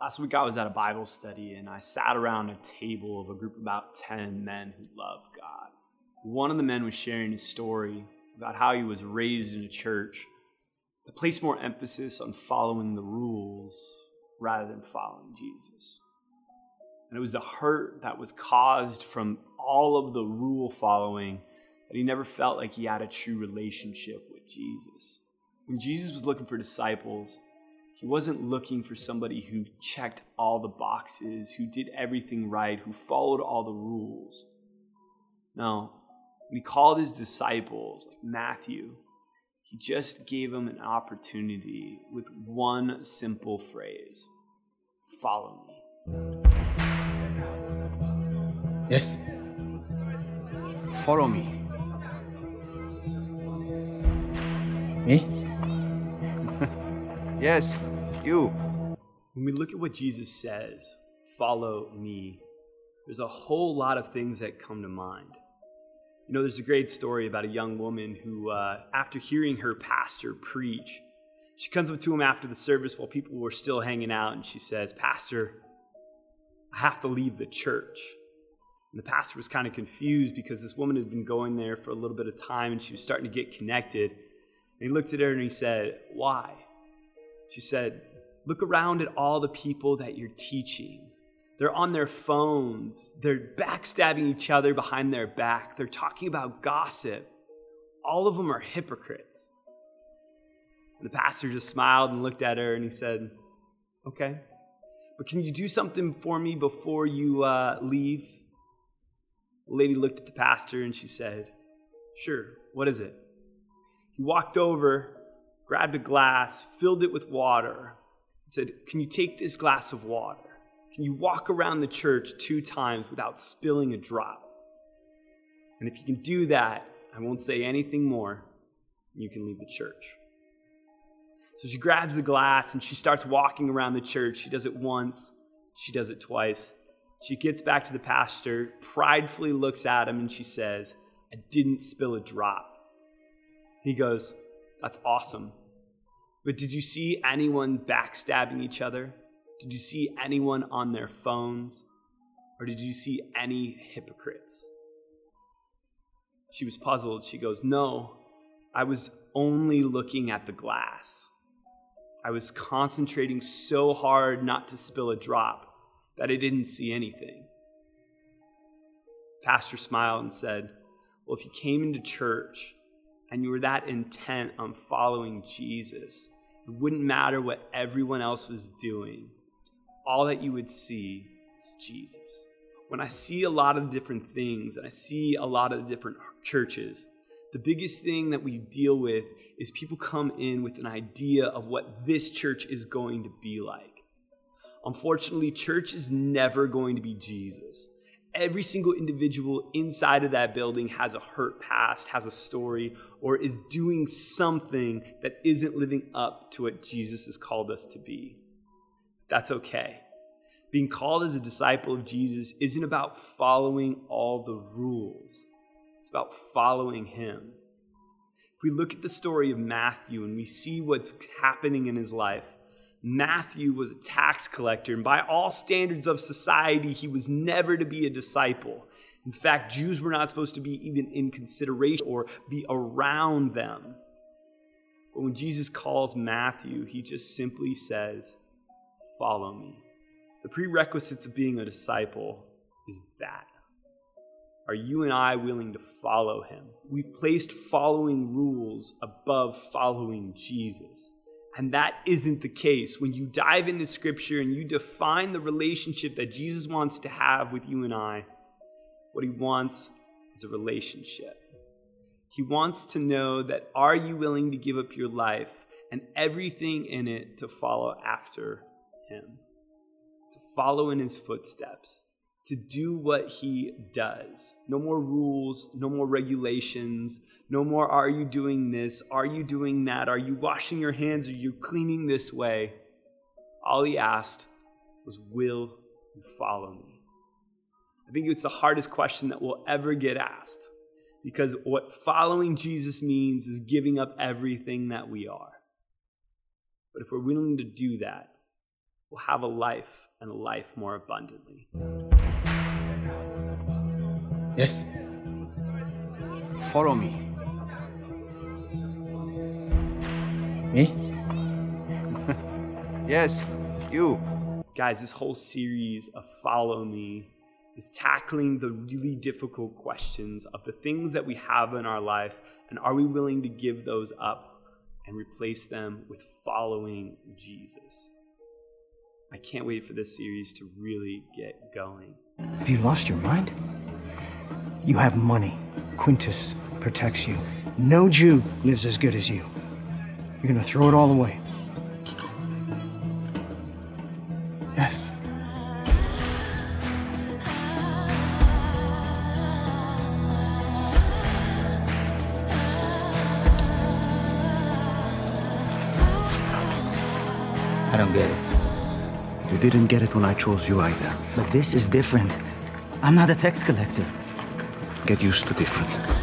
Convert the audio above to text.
Last week I was at a Bible study and I sat around a table of a group of about 10 men who love God. One of the men was sharing his story about how he was raised in a church that placed more emphasis on following the rules rather than following Jesus. And it was the hurt that was caused from all of the rule following that he never felt like he had a true relationship with Jesus. When Jesus was looking for disciples, he wasn't looking for somebody who checked all the boxes, who did everything right, who followed all the rules. No, when he called his disciples, like Matthew, he just gave them an opportunity with one simple phrase follow me. Yes. Follow me. Me? Yes, you. When we look at what Jesus says, follow me, there's a whole lot of things that come to mind. You know, there's a great story about a young woman who, uh, after hearing her pastor preach, she comes up to him after the service while people were still hanging out and she says, Pastor, I have to leave the church. And the pastor was kind of confused because this woman had been going there for a little bit of time and she was starting to get connected. And he looked at her and he said, Why? She said, Look around at all the people that you're teaching. They're on their phones. They're backstabbing each other behind their back. They're talking about gossip. All of them are hypocrites. And the pastor just smiled and looked at her and he said, Okay, but can you do something for me before you uh, leave? The lady looked at the pastor and she said, Sure, what is it? He walked over grabbed a glass, filled it with water, and said, Can you take this glass of water? Can you walk around the church two times without spilling a drop? And if you can do that, I won't say anything more, you can leave the church. So she grabs the glass and she starts walking around the church. She does it once, she does it twice. She gets back to the pastor, pridefully looks at him, and she says, I didn't spill a drop. He goes, That's awesome. But did you see anyone backstabbing each other? Did you see anyone on their phones? Or did you see any hypocrites? She was puzzled. She goes, No, I was only looking at the glass. I was concentrating so hard not to spill a drop that I didn't see anything. Pastor smiled and said, Well, if you came into church and you were that intent on following Jesus, it wouldn't matter what everyone else was doing. All that you would see is Jesus. When I see a lot of different things and I see a lot of different churches, the biggest thing that we deal with is people come in with an idea of what this church is going to be like. Unfortunately, church is never going to be Jesus every single individual inside of that building has a hurt past, has a story, or is doing something that isn't living up to what Jesus has called us to be. That's okay. Being called as a disciple of Jesus isn't about following all the rules, it's about following Him. If we look at the story of Matthew and we see what's happening in his life, Matthew was a tax collector, and by all standards of society, he was never to be a disciple. In fact, Jews were not supposed to be even in consideration or be around them. But when Jesus calls Matthew, he just simply says, Follow me. The prerequisites of being a disciple is that. Are you and I willing to follow him? We've placed following rules above following Jesus. And that isn't the case. When you dive into scripture and you define the relationship that Jesus wants to have with you and I, what he wants is a relationship. He wants to know that are you willing to give up your life and everything in it to follow after him, to follow in his footsteps, to do what he does. No more rules, no more regulations, no more are you doing this, are you doing that, are you washing your hands, are you cleaning this way. All he asked was, Will you follow me? I think it's the hardest question that we'll ever get asked because what following Jesus means is giving up everything that we are. But if we're willing to do that, we'll have a life and a life more abundantly. Yes. Follow me. Me? Yes, you. Guys, this whole series of Follow Me is tackling the really difficult questions of the things that we have in our life, and are we willing to give those up and replace them with following Jesus? I can't wait for this series to really get going. Have you lost your mind? You have money. Quintus protects you. No Jew lives as good as you. You're gonna throw it all away. Yes. I don't get it. You didn't get it when I chose you either. But this is different. I'm not a tax collector. Get used to different.